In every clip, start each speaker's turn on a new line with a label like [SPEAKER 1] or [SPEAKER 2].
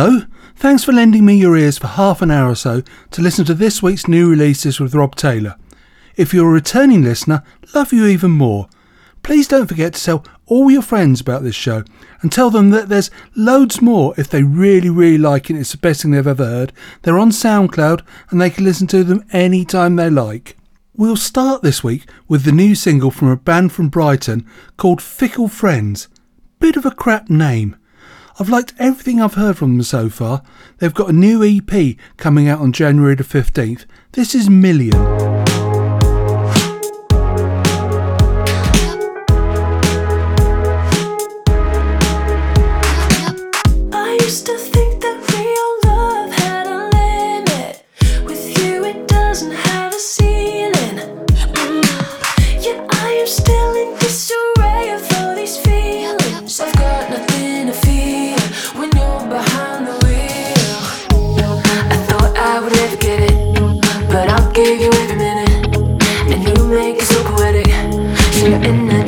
[SPEAKER 1] Oh, thanks for lending me your ears for half an hour or so to listen to this week's new releases with Rob Taylor. If you're a returning listener, love you even more. Please don't forget to tell all your friends about this show and tell them that there's loads more if they really, really like it. It's the best thing they've ever heard. They're on SoundCloud and they can listen to them anytime they like. We'll start this week with the new single from a band from Brighton called Fickle Friends. Bit of a crap name. I've liked everything I've heard from them so far. They've got a new EP coming out on January the 15th. This is Million. you're in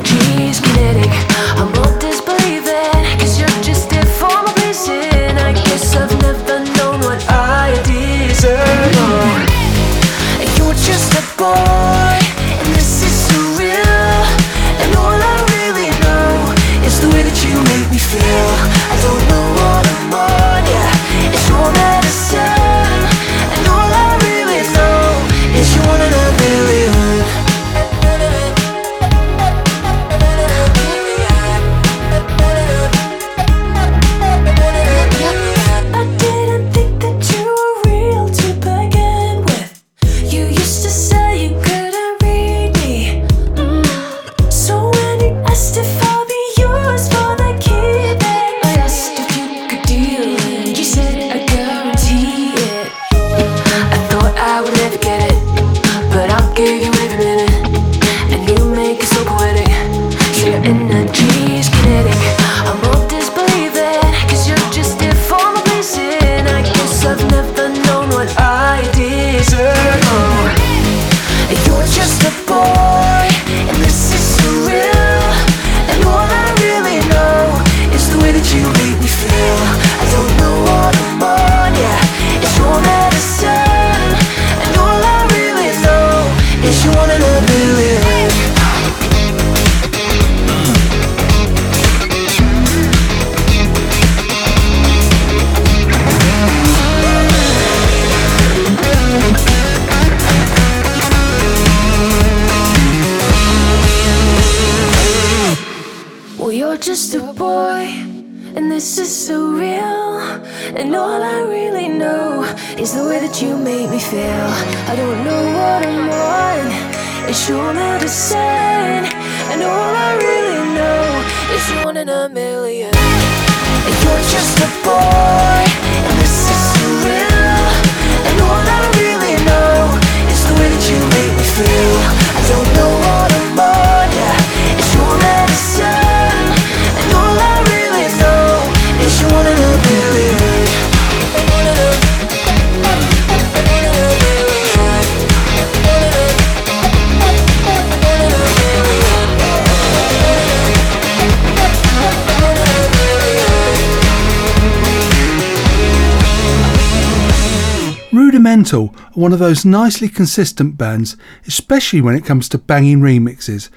[SPEAKER 1] Are one of those nicely consistent bands, especially when it comes to banging remixes.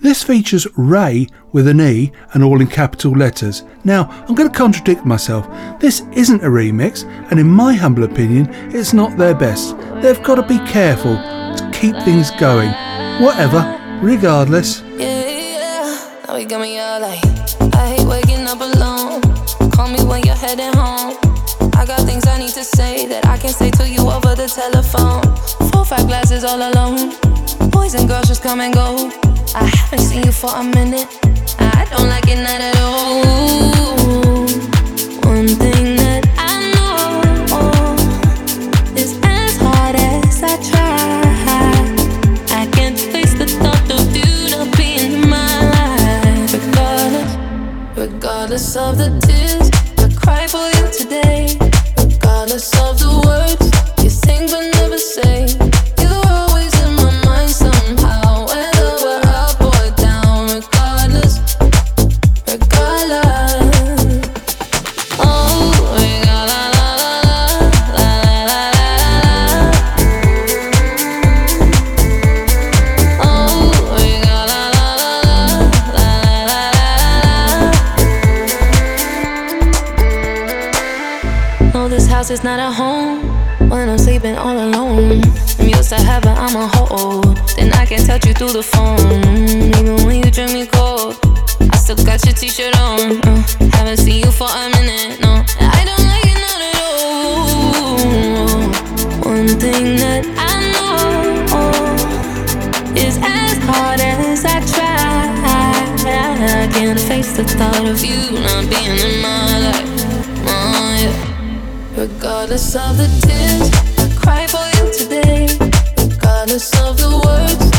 [SPEAKER 1] This features RAYE with an E and all in capital letters. Now, I'm going to contradict myself. This isn't a remix, and in my humble opinion, it's not their best. They've got to be careful to keep things going. Whatever, regardless.
[SPEAKER 2] Yeah, yeah. To say that I can't say to you over the telephone. Four, five glasses all alone. Boys and girls just come and go. I haven't seen you for a minute. I don't like it not at all. The thought of you not being in my life. Oh, Regardless of the tears I cry for you today. Regardless of the words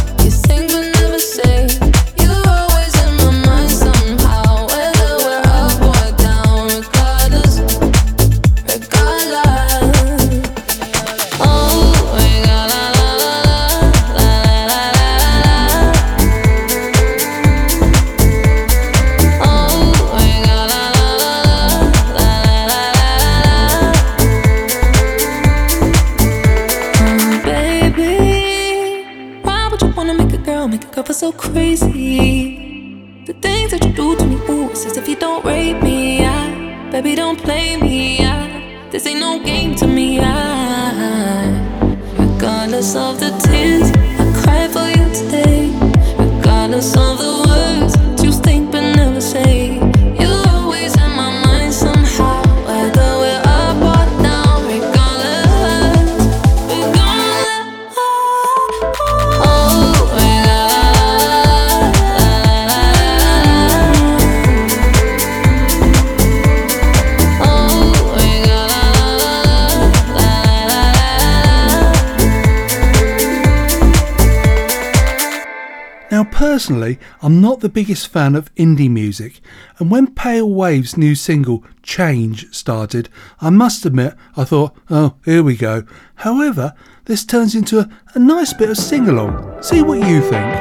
[SPEAKER 3] Personally, I'm not the biggest fan of indie music, and when Pale Wave's new single, Change, started, I must admit I thought, oh, here we go. However, this turns into a, a nice bit of sing along. See what you think.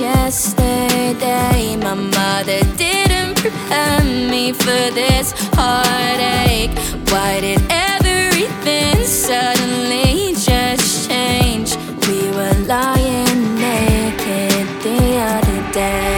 [SPEAKER 2] yesterday. My mother didn't prepare me for this heartache. Why did lying naked the other day.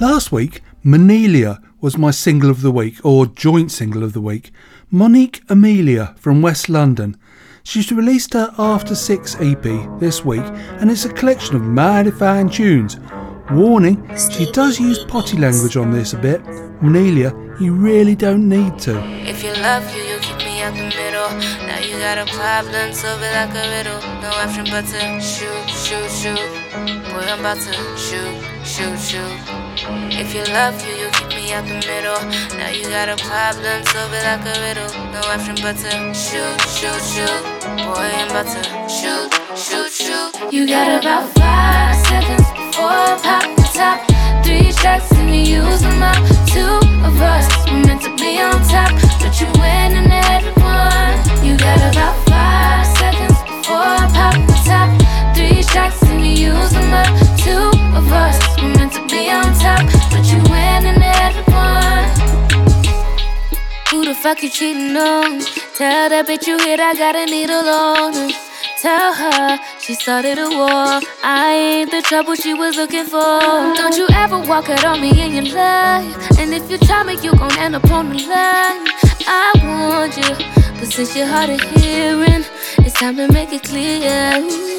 [SPEAKER 3] Last week, Manelia was my single of the week, or joint single of the week. Monique Amelia from West London. She's released her After Six EP this week and it's a collection of mighty fine tunes. Warning, she does use potty language on this a bit. Manelia, you really don't need to.
[SPEAKER 4] If you love you, you keep me out the middle. Now you got a problem, solve it like a riddle. No option but to shoot, shoot, shoot. Boy, I'm about to shoot, shoot, shoot. If you love you, you keep me out the middle. Now you got a problem, solve it like a riddle. No option but to shoot, shoot, shoot. Boy, I'm about to shoot, shoot, shoot. You got about five seconds before I pop the top. Three shots and you use them up. Two of us were meant to be on top, but you winning everyone. You got about five seconds before I pop the top. Three shots and you use them up. Two us were meant to be on top, but you winning everyone. Who the fuck you cheating on? Tell that bitch you hit, I got a needle on her. Tell her she started a war. I ain't the trouble she was looking for. Don't you ever walk out on me in your life. And if you try me, you gon' end up on the line. I want you, but since you're hard of hearing, it's time to make it clear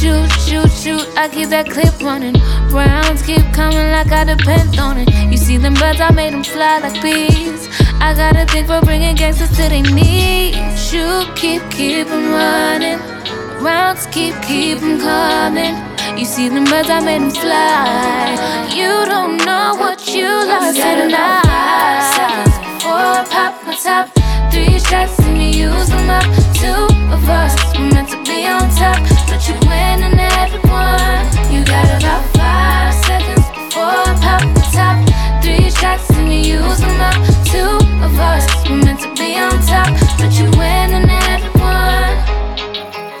[SPEAKER 4] shoot, shoot, shoot. I keep that clip running. Rounds keep coming like I depend on it. You see them birds, I made them fly like bees. I got a thing for bringing gangsters to their knees. Shoot, keep, keep them running. Rounds keep, keep them coming. You see them birds, I made them fly. You don't know what you lost tonight. Seconds before I pop my top. Three shots and you use them up. Two of us were meant to be on top, but you winning everyone. You got about five seconds before I pop the top. Three shots and you use them up. Two of us were meant to be on top, but you winning everyone.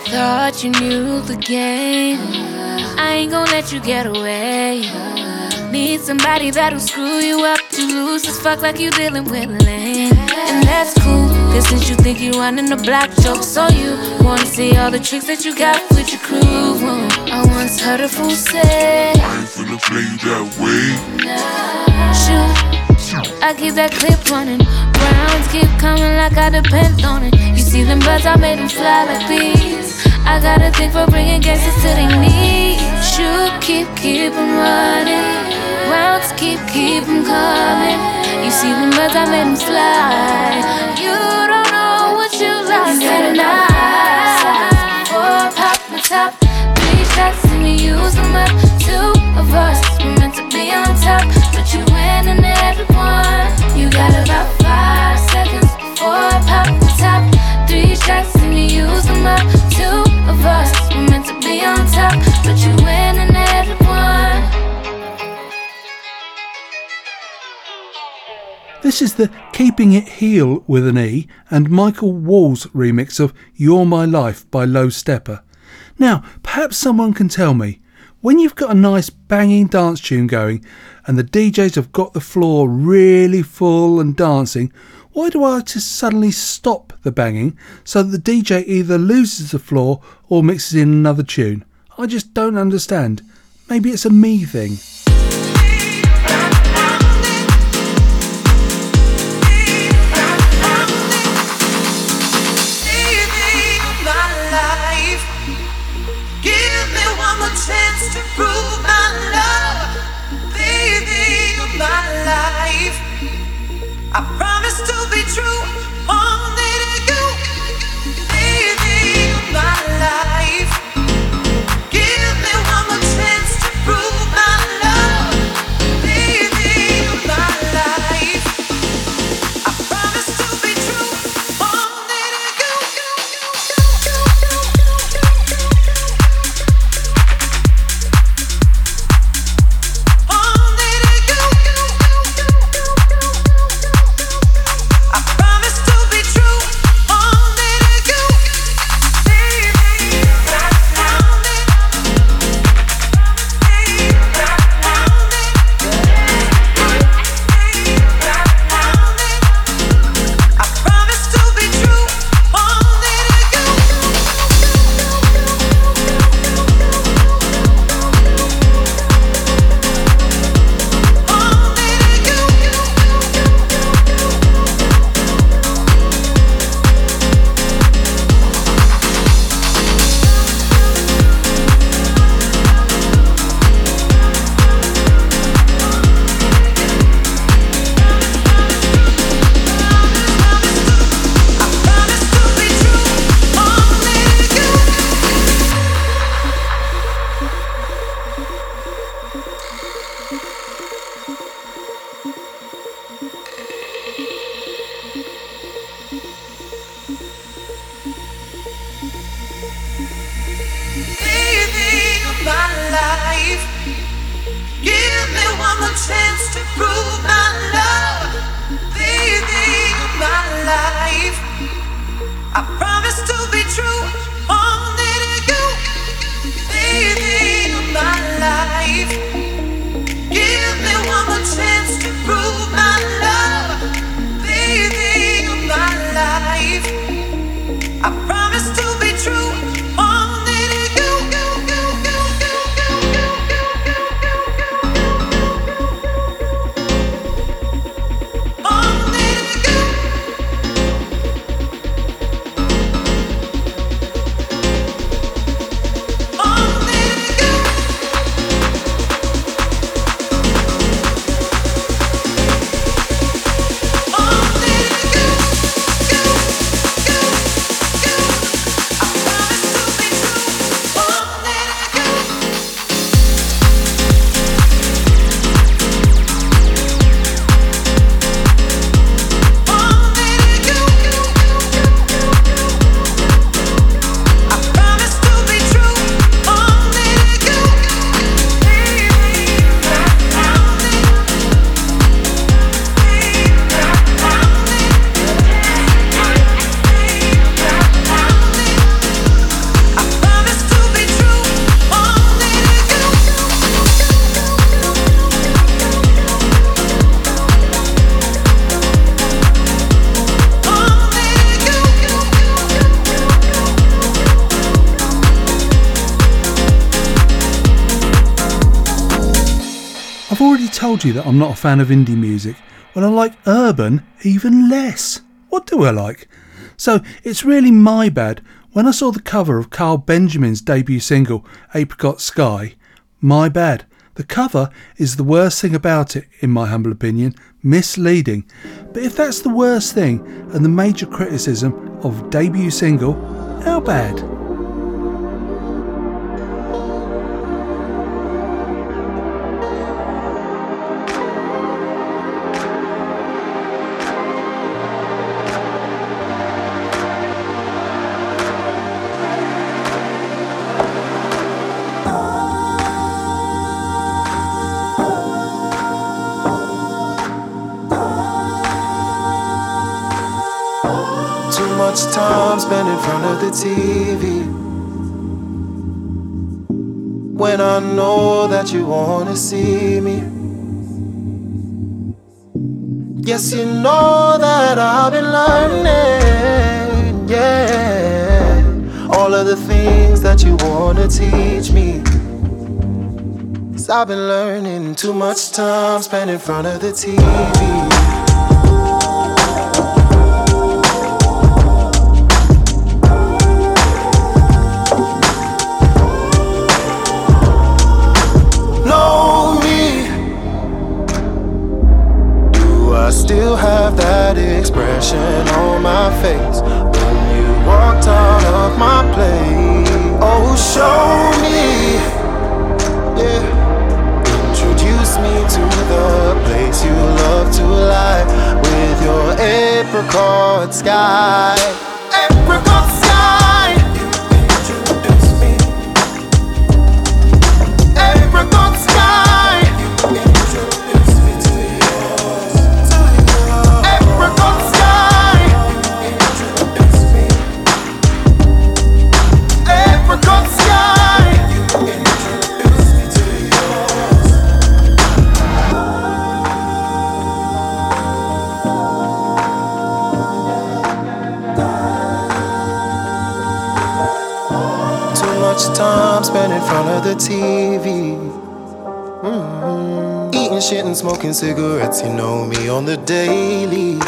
[SPEAKER 4] Thought you knew the game. I ain't gonna let you get away. Need somebody that'll screw you up to lose this fuck like you dealing with lame. And that's cool, cause since you think you running the block, joke, so you wanna see all the tricks that you got with your crew. I once heard a fool say,
[SPEAKER 5] I ain't finna play you that way.
[SPEAKER 4] Shoot, I keep that clip running. Rounds keep coming like I depend on it. You see them birds, I made them fly like bees. I got a thing for bringing gangsters to their knees. Shoot, keep, keep them running. Rounds keep, keep them coming. You see the birds, I made them fly. You don't know what you lost tonight. Four pop the top, three shots and you use them up. Two of us were meant to be on top, but you winning everyone. You got about five seconds I pop the top. Three shots and you use them up. Two of us were meant to be on top, but you winning everyone.
[SPEAKER 3] This is the Keeping It Heel with an E and Michael Wall's remix of You're My Life by Low Steppa. Now, perhaps someone can tell me, when you've got a nice banging dance tune going and the DJs have got the floor really full and dancing, why do artists suddenly stop the banging so that the DJ either loses the floor or mixes in another tune? I just don't understand. Maybe it's a me thing.
[SPEAKER 6] to prove I promise.
[SPEAKER 3] Told you that I'm not a fan of indie music. Well, I like urban even less. What do I like? So it's really my bad. When I saw the cover of Carl Benjamin's debut single, Apricot Sky, my bad. The cover is the worst thing about it, in my humble opinion, misleading. But if that's the worst thing and the major criticism of debut single, how bad?
[SPEAKER 7] TV. When I know that you wanna see me. Yes, you know that I've been learning, yeah. All of the things that you wanna teach me. Cause I've been learning too much time spent in front of the TV. Expression on my face when you walked out of my place. Oh, show me, yeah. Introduce me to the place you love to lie with your apricot sky. The TV. Mm-hmm. Eating shit and smoking cigarettes, you know me on the daily.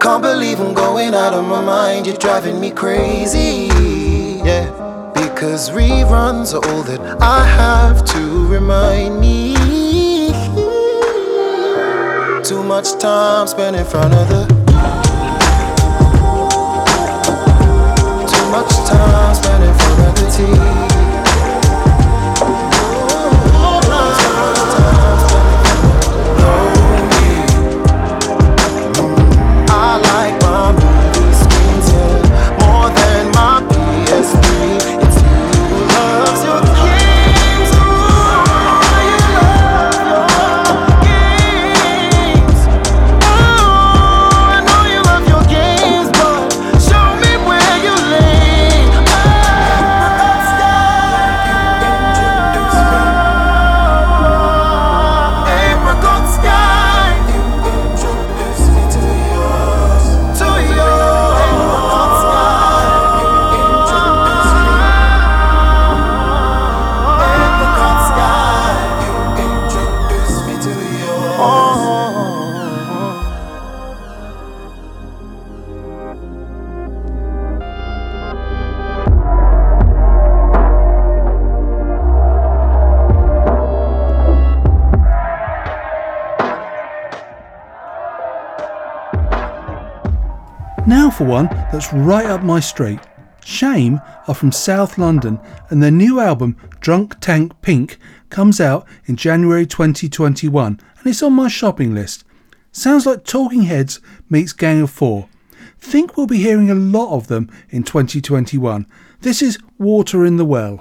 [SPEAKER 7] Can't believe I'm going out of my mind, you're driving me crazy. Yeah, because reruns are all that I have to remind me. Too much time spent in front of the Too much time spent in front of the TV.
[SPEAKER 8] For one that's right up my street. Shame are from South London and their new album Drunk Tank Pink comes out in January 2021 and it's on my shopping list. Sounds like Talking Heads meets Gang of Four. Think we'll be hearing a lot of them in 2021. This is Water in the Well.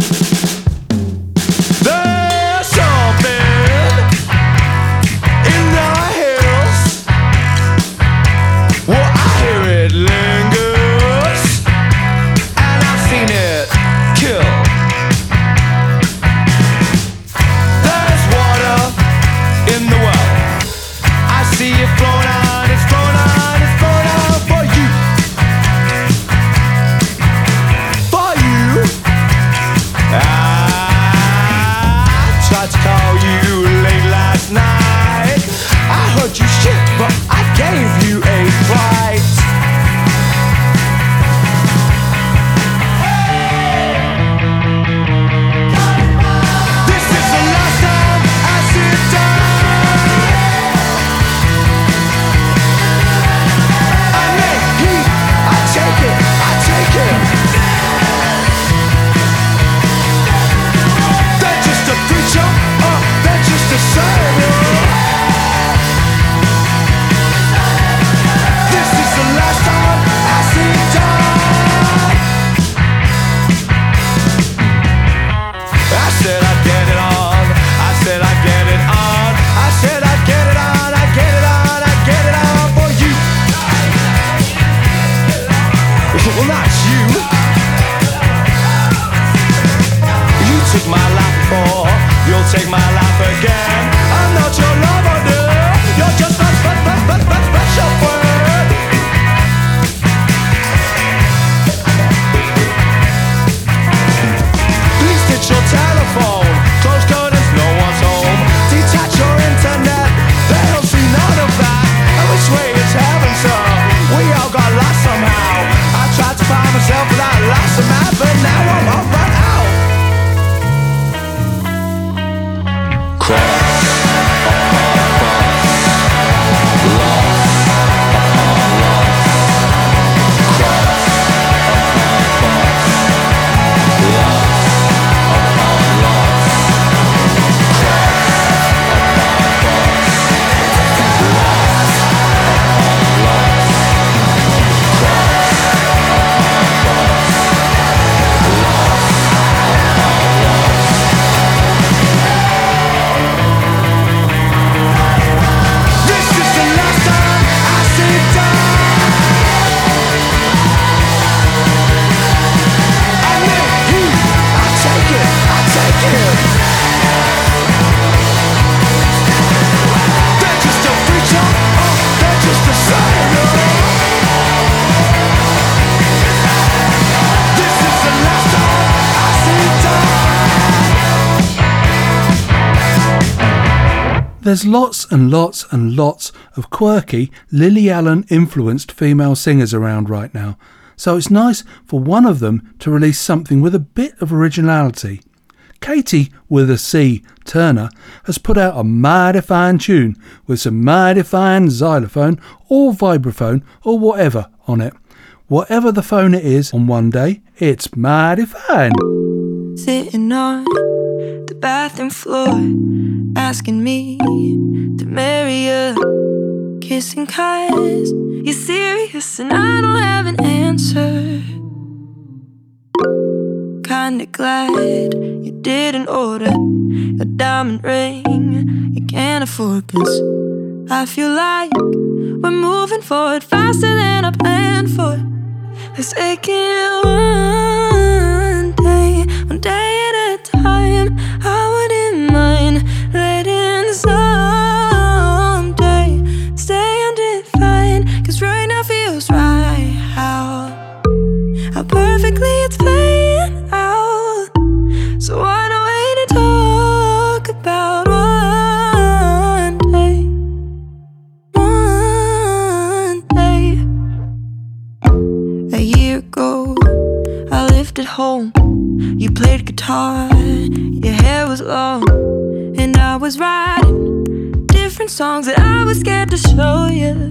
[SPEAKER 3] There's
[SPEAKER 8] lots and lots and lots of quirky Lily Allen influenced female singers around right now, so it's nice for one of them to release something with a bit of originality. Catie with a C Turner has put out a mighty fine tune with some mighty fine xylophone or vibraphone or whatever on it. Whatever the phone it is on one day, it's mighty fine.
[SPEAKER 2] Sitting on the bathroom floor, asking me to marry you. Kissing cause you're serious and I don't have an answer. Kinda glad you didn't order a diamond ring you can't afford cause I feel like we're moving forward faster than I planned for. Let's take it one day, at a time. I wouldn't mind letting someday stay undefined. Cause right now feels right. How, how perfectly it's playing out. So why don't wait to talk about one day? One day. A year ago, I lived at home guitar. Your hair was long, and I was writing different songs that I was scared to show you.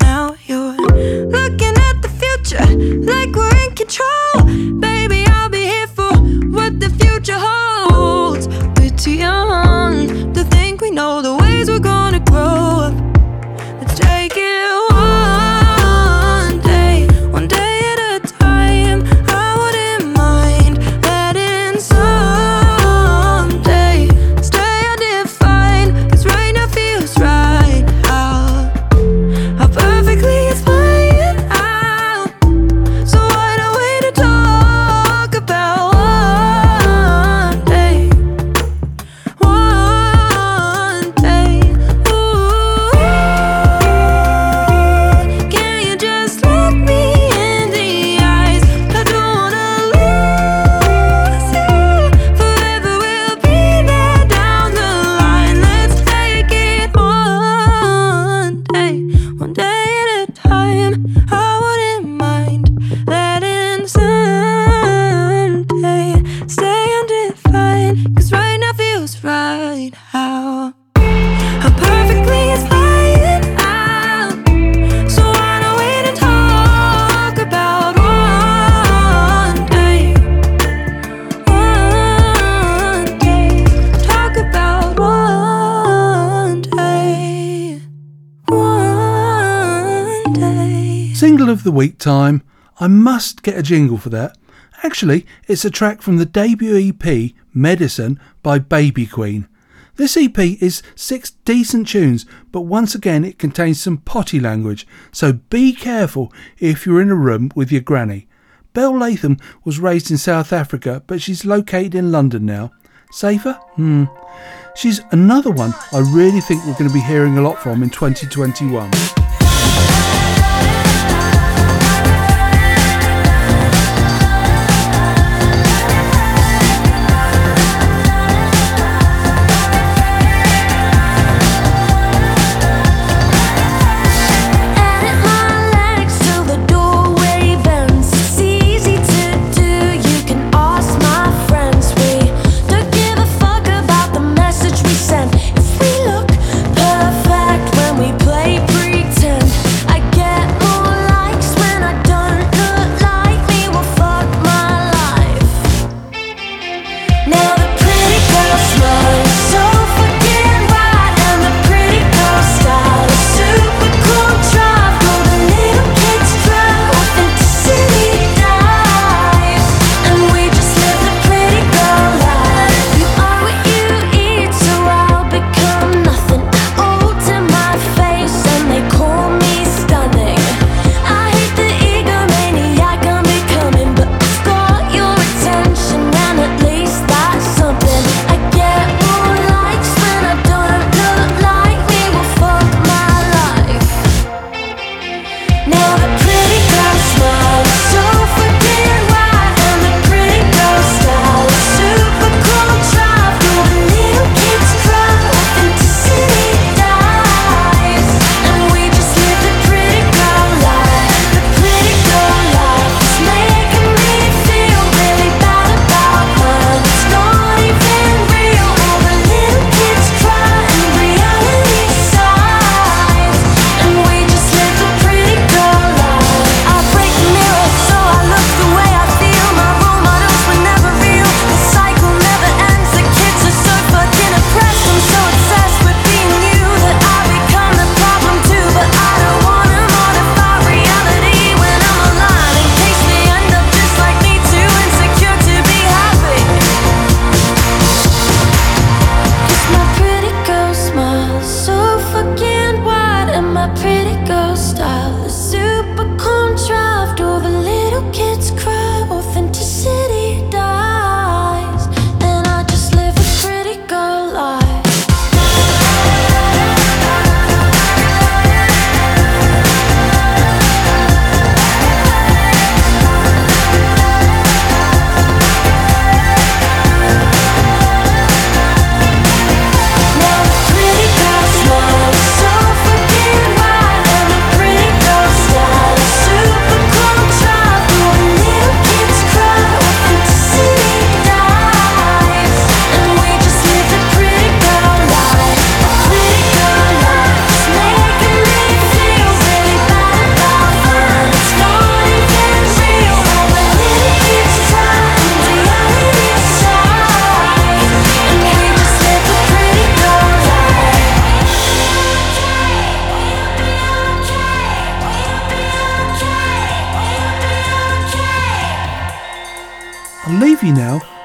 [SPEAKER 2] Now you're looking at the future like we're in control.
[SPEAKER 3] Single of the week time. I must get a jingle for that. Actually, it's a track from the debut EP, Medicine, by Baby Queen. This EP is six decent tunes, but once again it contains some potty language, so be careful if you're in a room with your granny. Bella Latham was raised in South Africa, but she's located in London now. Safer? Hmm. She's another one I really think we're going to be hearing a lot from in 2021.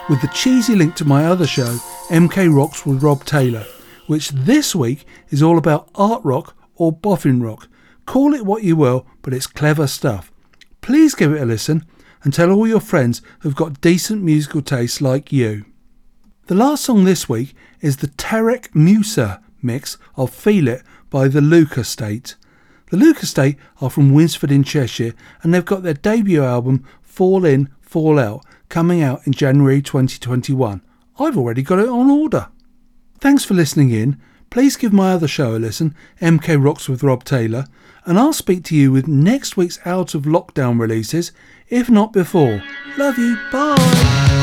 [SPEAKER 3] With the cheesy link to my other show, MK Rocks with Rob Taylor, which this week is all about art rock or boffin rock. Call it what you will, but it's clever stuff. Please give it a listen and tell all your friends who've got decent musical tastes like you. The last song this week is the Tarek Musa mix of Feel It by the Luka State. The Luka State are from Winsford in Cheshire and they've got their debut album Fall In, Fall Out coming out in January 2021. I've already got it on order. Thanks for listening in. Please give my other show a listen, MK Rocks with Rob Taylor, and I'll speak to you with next week's out of lockdown releases, if not before. Love you. Bye.